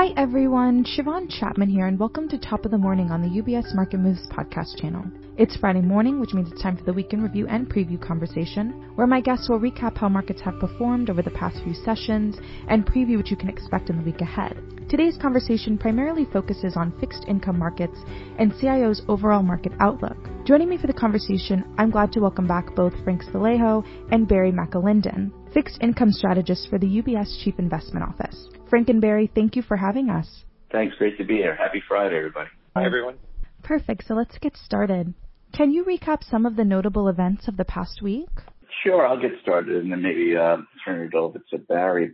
Hi everyone, Shiavon Chatman here, and welcome to Top of the Morning on the UBS Market Moves podcast channel. It's Friday morning, which means it's time for the weekend review and preview conversation, where my guests will recap how markets have performed over the past few sessions and preview what you can expect in the week ahead. Today's conversation primarily focuses on fixed income markets and CIO's overall market outlook. Joining me for the conversation, I'm glad to welcome back both Frank Sileo and Barry McAlinden, fixed income strategists for the UBS Chief Investment Office. Frank and Barry, thank you for having us. Thanks. Great to be here. Happy Friday, everybody. Hi, everyone. Perfect. So let's get started. Can you recap some of the notable events of the past week? Sure, I'll get started and then maybe uh, turn it over to Barry.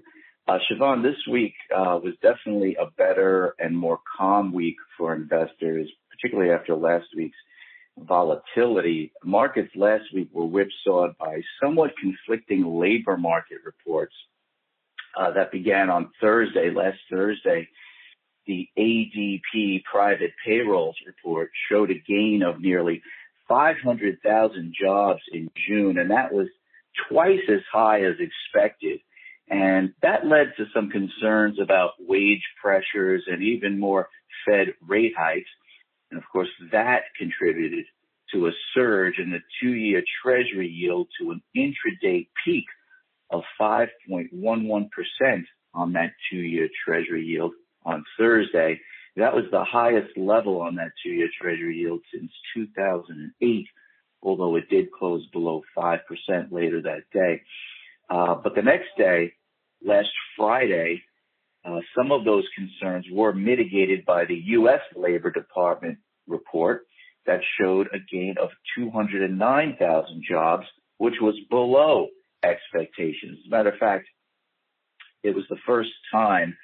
Uh, Shiavon, this week uh, was definitely a better and more calm week for investors, particularly after last week's volatility. Markets last week were whipsawed by somewhat conflicting labor market reports uh, that began on Thursday, last Thursday. The ADP private payrolls report showed a gain of nearly 500,000 jobs in June, and that was twice as high as expected. And that led to some concerns about wage pressures and even more Fed rate hikes. And of course, that contributed to a surge in the two-year treasury yield to an intraday peak of 5.11% on that two-year treasury yield on Thursday. That was the highest level on that two-year treasury yield since 2008, although it did close below 5% later that day. Uh, but the next day, last Friday, uh, some of those concerns were mitigated by the U.S. Labor Department report that showed a gain of 209,000 jobs, which was below expectations. As a matter of fact, it was the first time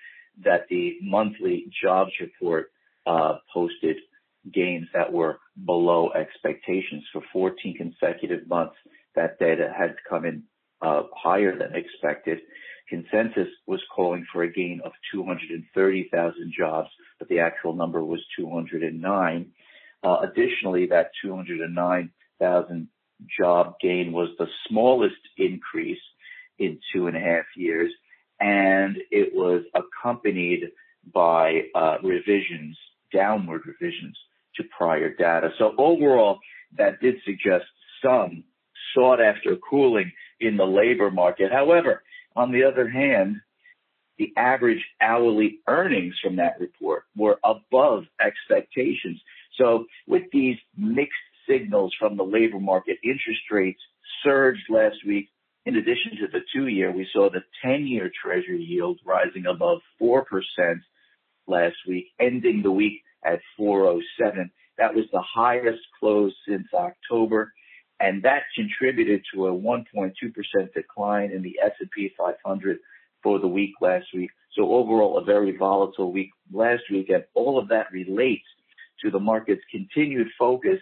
that the monthly jobs report uh, posted gains that were below expectations for 14 consecutive months. That data had come in uh, higher than expected. Consensus was calling for a gain of 230,000 jobs, but the actual number was 209. Uh, additionally, that 209,000 job gain was the smallest increase in two and a half years, and it was accompanied by uh, revisions, downward revisions to prior data. So overall, that did suggest some sought after cooling in the labor market. However, on the other hand, the average hourly earnings from that report were above expectations. So with these mixed signals from the labor market. Interest rates surged last week. In addition to the two-year, we saw the 10-year Treasury yield rising above 4% last week, ending the week at 407. That was the highest close since October, and that contributed to a 1.2% decline in the S&P 500 for the week last week. So overall, a very volatile week last week, and all of that relates to the market's continued focus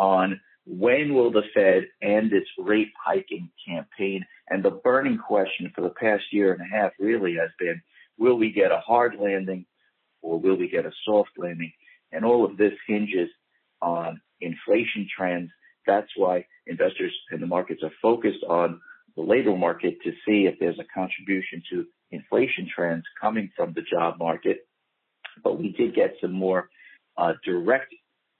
on when will the Fed end its rate hiking campaign? And the burning question for the past year and a half really has been, will we get a hard landing or will we get a soft landing? And all of this hinges on inflation trends. That's why investors in the markets are focused on the labor market to see if there's a contribution to inflation trends coming from the job market. But we did get some more uh, direct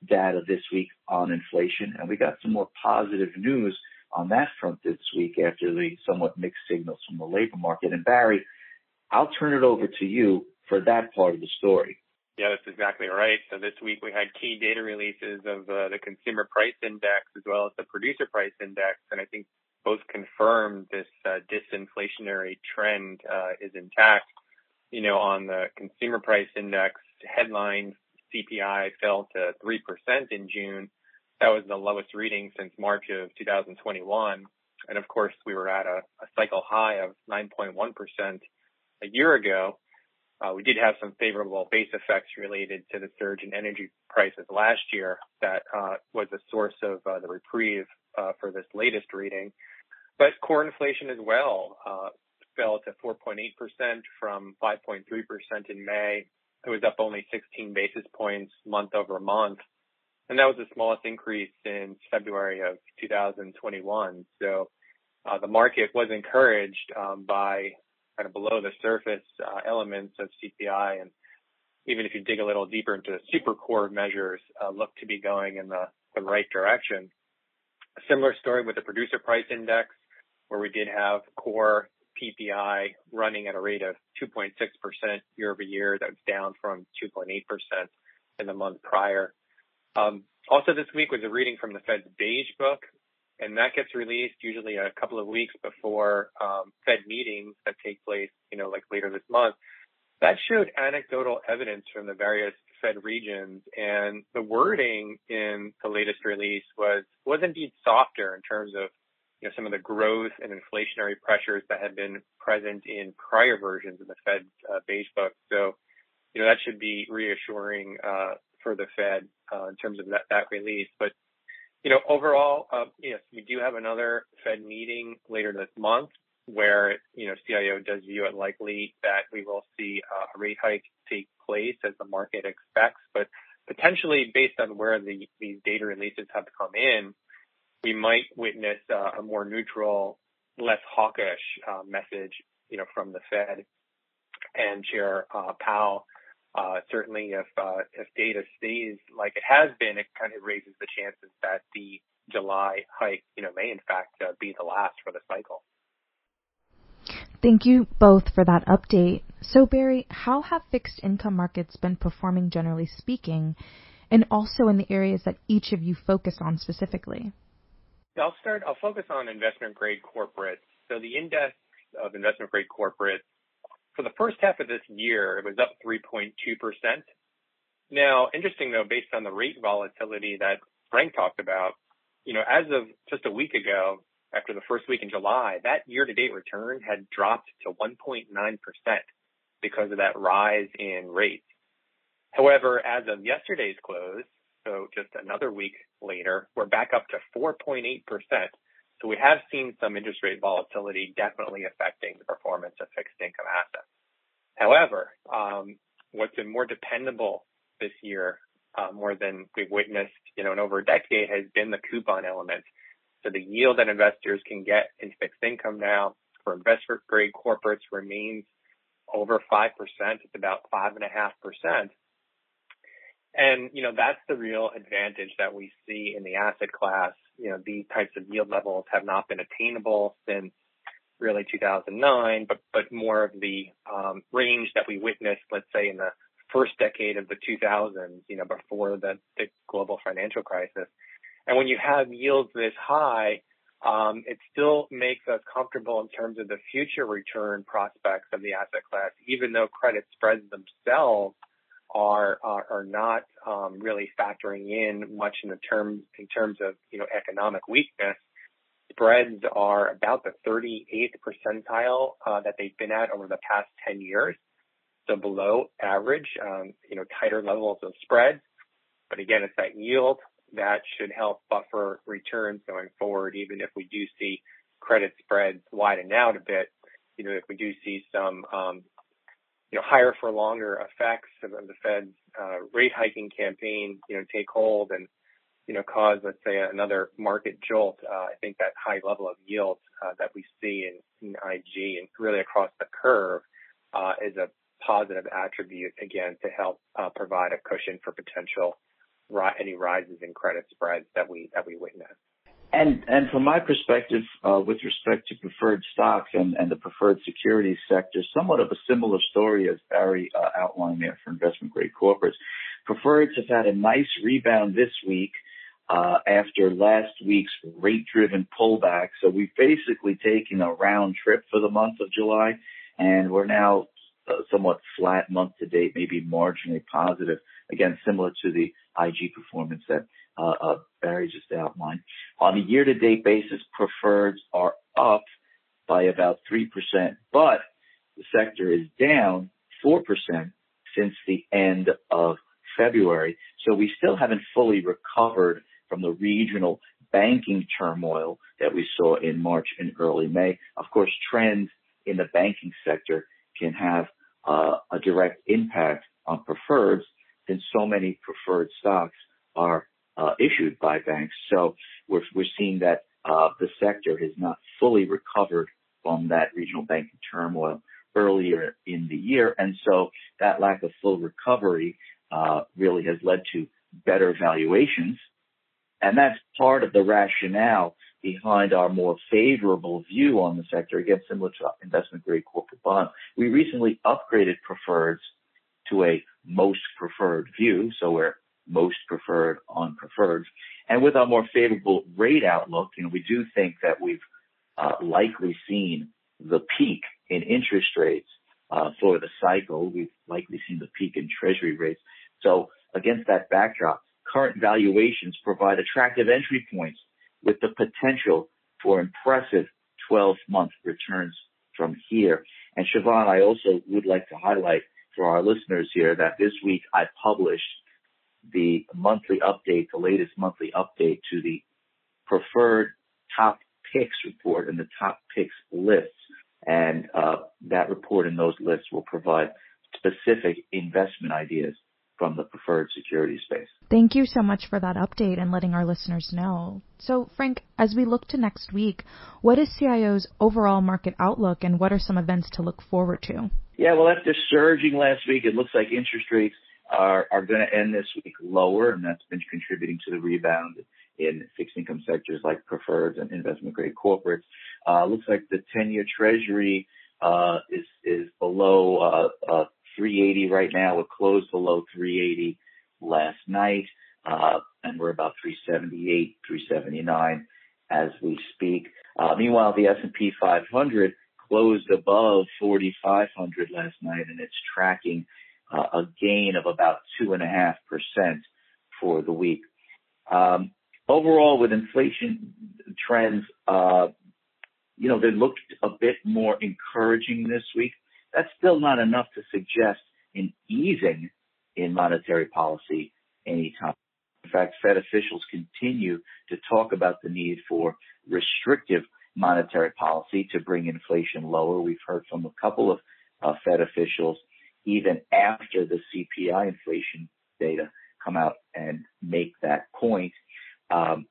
data this week on inflation, and we got some more positive news on that front this week after the somewhat mixed signals from the labor market. And Barry, I'll turn it over to you for that part of the story. Yeah, that's exactly right. So this week we had key data releases of uh, the consumer price index as well as the producer price index, and I think both confirmed this uh, disinflationary trend uh, is intact. You know, on the consumer price index headline CPI fell to 3% in June. That was the lowest reading since March of 2021. And of course, we were at a, a cycle high of 9.1% a year ago. Uh, we did have some favorable base effects related to the surge in energy prices last year that uh, was a source of uh, the reprieve uh, for this latest reading. But core inflation as well uh, fell to 4.8% from 5.3% in May it was up only 16 basis points month-over-month, and that was the smallest increase since February of 2021. So uh, the market was encouraged um, by kind of below the surface uh, elements of CPI and even if you dig a little deeper into the super core measures, uh, look to be going in the, the right direction. A similar story with the producer price index, where we did have core PPI running at a rate of 2.6% year over year. That was down from 2.8% in the month prior. Um, also this week was a reading from the Fed's Beige Book, and that gets released usually a couple of weeks before um, Fed meetings that take place, you know, like later this month. That showed anecdotal evidence from the various Fed regions, and the wording in the latest release was was indeed softer in terms of you know some of the growth and inflationary pressures that have been present in prior versions of the Fed uh, Beige Book. So, you know that should be reassuring uh, for the Fed uh, in terms of that, that release. But you know overall, uh, yes, we do have another Fed meeting later this month where, you know, CIO does view it likely that we will see a rate hike take place as the market expects. But potentially based on where the, these data releases have come in, we might witness uh, a more neutral, less hawkish uh, message, you know, from the Fed and Chair uh, Powell. Certainly, if if data stays like it has been, it kind of raises the chances that the July hike, you know, may in fact be the last for the cycle. Thank you both for that update. So, Barry, how have fixed income markets been performing generally speaking, and also in the areas that each of you focus on specifically? I'll start. I'll focus on investment grade corporates. So, the index of investment grade corporates for the first half of this year, it was up 3.2%. Now, interesting though, based on the rate volatility that Frank talked about, you know, as of just a week ago, after the first week in July, that year-to-date return had dropped to 1.9% because of that rise in rates. However, as of yesterday's close, so just another week later, we're back up to 4.8%. So we have seen some interest rate volatility definitely affecting the performance of fixed income assets. However, um, what's been more dependable this year, uh, more than we've witnessed, you know, in over a decade has been the coupon element. So the yield that investors can get in fixed income now for investment grade corporates remains over 5%. It's about 5.5%. And, you know, that's the real advantage that we see in the asset class. You know, these types of yield levels have not been attainable since really 2009, but, but more of the um, range that we witnessed, let's say in the first decade of the 2000s, you know, before the, the global financial crisis. And when you have yields this high, um, it still makes us comfortable in terms of the future return prospects of the asset class, even though credit spreads themselves are are, not um, really factoring in much in the terms of you know economic weakness. Spreads are about the 38th percentile uh, that they've been at over the past 10 years, so below average. Um, you know, tighter levels of spreads, but again, it's that yield that should help buffer returns going forward, even if we do see credit spreads widen out a bit. You know, if we do see some, um, you know, higher for longer effects of the Fed's uh, rate hiking campaign, you know, take hold and, you know, cause, let's say, another market jolt, uh, I think that high level of yield uh, that we see in, in IG and really across the curve uh, is a positive attribute, again, to help uh, provide a cushion for potential ri- any rises in credit spreads that we that we witness. And and from my perspective, uh, with respect to preferred stocks and, and the preferred securities sector, somewhat of a similar story as Barry uh, outlined there for investment grade corporates. Preferreds have had a nice rebound this week uh, after last week's rate driven pullback. So we've basically taken a round trip for the month of July, and we're now somewhat flat month to date, maybe marginally positive. Again, similar to the IG performance that uh, uh, Barry just outlined. On a year-to-date basis, preferreds are up by about 3%, but the sector is down 4% since the end of February. So we still haven't fully recovered from the regional banking turmoil that we saw in March and early May. Of course, trends in the banking sector can have uh, a direct impact on preferreds since so many preferred stocks are uh, issued by banks. So we're, we're seeing that uh, the sector has not fully recovered from that regional banking turmoil. earlier in the year. And so that lack of full recovery uh, really has led to better valuations. And that's part of the rationale behind our more favorable view on the sector, again, similar to investment grade corporate bond. We recently upgraded preferreds to a most preferred view. So we're most preferred on preferreds. And with our more favorable rate outlook, you know, we do think that we've uh, likely seen the peak in interest rates uh, for the cycle. We've likely seen the peak in treasury rates. So against that backdrop, current valuations provide attractive entry points with the potential for impressive 12-month returns from here. And Shiavon, I also would like to highlight for our listeners here that this week I published the monthly update, the latest monthly update to the preferred top picks report and the top picks lists. And uh, that report and those lists will provide specific investment ideas from the preferred security space. Thank you so much for that update and letting our listeners know. So, Frank, as we look to next week, what is CIO's overall market outlook and what are some events to look forward to? Yeah, well, after surging last week, it looks like interest rates are, are going to end this week lower, and that's been contributing to the rebound in fixed income sectors like preferreds and investment grade corporates. Uh, looks like the 10 year treasury, uh, is, is below, uh, uh, 380 right now. It closed below 380 last night. Uh, and we're about 378, 379 as we speak. Uh, meanwhile, the S&P 500 closed above 4,500 last night and it's tracking uh, a gain of about two and a half percent for the week. Um, overall, with inflation trends, uh, you know, they looked a bit more encouraging this week. That's still not enough to suggest an easing in monetary policy anytime. In fact, Fed officials continue to talk about the need for restrictive monetary policy to bring inflation lower. We've heard from a couple of uh, Fed officials even after the CPI inflation data come out and make that point. Um,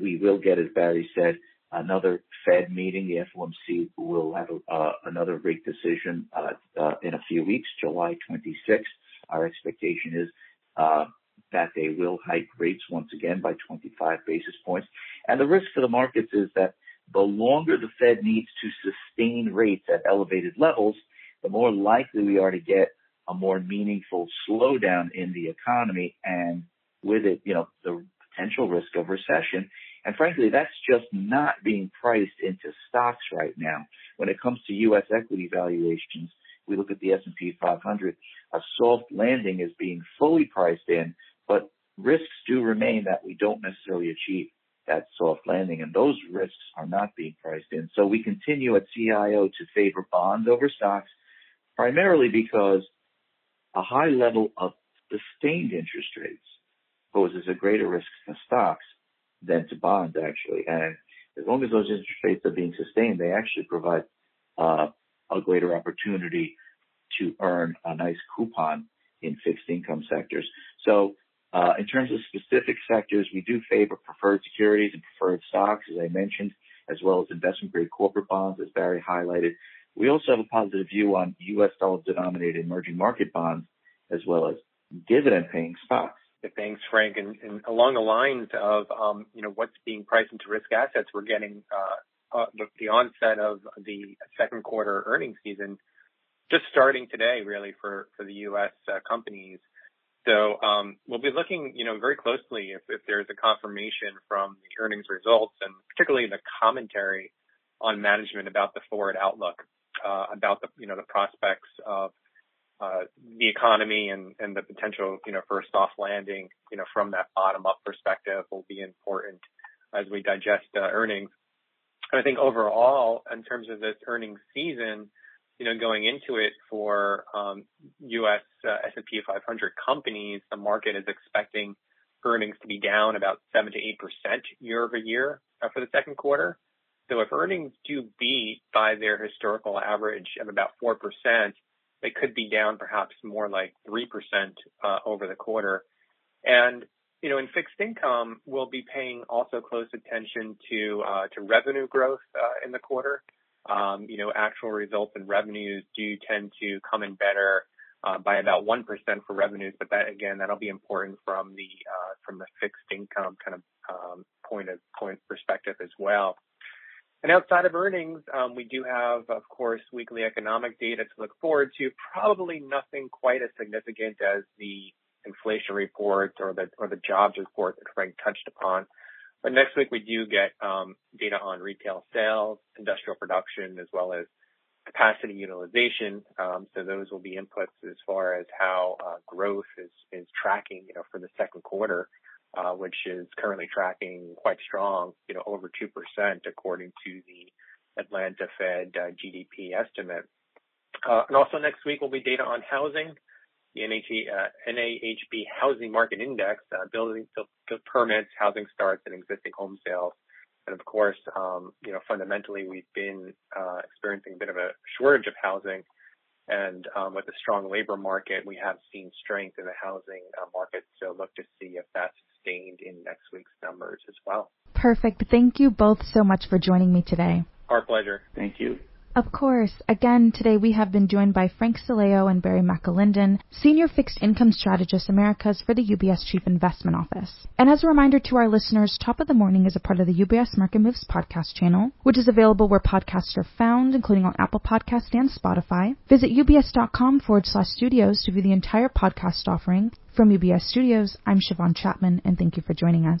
we will get, as Barry said, another Fed meeting. The FOMC will have a, uh, another rate decision uh, uh, in a few weeks, July 26th. Our expectation is uh, that they will hike rates once again by 25 basis points. And the risk for the markets is that the longer the Fed needs to sustain rates at elevated levels, the more likely we are to get a more meaningful slowdown in the economy and with it, you know, the potential risk of recession. And frankly, that's just not being priced into stocks right now. When it comes to U.S. equity valuations, we look at the S&P 500, a soft landing is being fully priced in, but risks do remain that we don't necessarily achieve that soft landing, and those risks are not being priced in. So we continue at CIO to favor bonds over stocks, primarily because a high level of sustained interest rates poses a greater risk to stocks than to bonds, actually. And as long as those interest rates are being sustained, they actually provide uh, a greater opportunity to earn a nice coupon in fixed income sectors. So uh, in terms of specific sectors, we do favor preferred securities and preferred stocks, as I mentioned, as well as investment grade corporate bonds, as Barry highlighted. We also have a positive view on U.S. dollar denominated emerging market bonds, as well as dividend paying stocks. Thanks, Frank. And, along the lines of, um, you know, what's being priced into risk assets, we're getting uh, uh, the, onset of the second quarter earnings season just starting today, really, for, for the U.S. Uh, companies. So um, we'll be looking, you know, very closely if, there's a confirmation from the earnings results and particularly the commentary on management about the forward outlook, uh, about the, you know, the prospects of uh, the economy and, and the potential, you know, for a soft landing, you know, from that bottom up perspective will be important as we digest uh, earnings. And I think overall, in terms of this earnings season, you know, going into it for um, U.S. Uh, S&P 500 companies, the market is expecting earnings to be down about 7 to 8 percent year over year uh, for the second quarter. So if earnings do beat by their historical average of about 4 percent, they could be down perhaps more like 3% uh, over the quarter. And you know, in fixed income, we'll be paying also close attention to uh, to revenue growth uh, in the quarter. um, you know, actual results and revenues do tend to come in better uh, by about 1% for revenues, but that again, that'll be important from the uh, from the fixed income kind of um, point of point perspective as well. And outside of earnings, um, we do have, of course, weekly economic data to look forward to. Probably nothing quite as significant as the inflation report or the or the jobs report that Frank touched upon. But next week we do get um, data on retail sales, industrial production, as well as capacity utilization. Um, so those will be inputs as far as how uh, growth is is tracking, you know, for the second quarter, which is currently tracking quite strong, you know, over 2% according to the Atlanta Fed uh, GDP estimate. And also next week will be data on housing, the NAHB Housing Market Index, building permits, housing starts, and existing home sales. And of course, um, you know, fundamentally, we've been uh, experiencing a bit of a shortage of housing. And um, with the strong labor market, we have seen strength in the housing uh, market. So look to see if that's sustained in next week's numbers as well. Perfect. Thank you both so much for joining me today. Our pleasure. Thank you. Of course. Again, today we have been joined by Frank Sileo and Barry McAlinden, Senior Fixed Income Strategist Americas for the UBS Chief Investment Office. And as a reminder to our listeners, Top of the Morning is a part of the UBS Market Moves podcast channel, which is available where podcasts are found, including on Apple Podcast and Spotify. Visit ubs.com forward slash studios to view the entire podcast offering. From UBS Studios, I'm Shiavon Chatman, and thank you for joining us.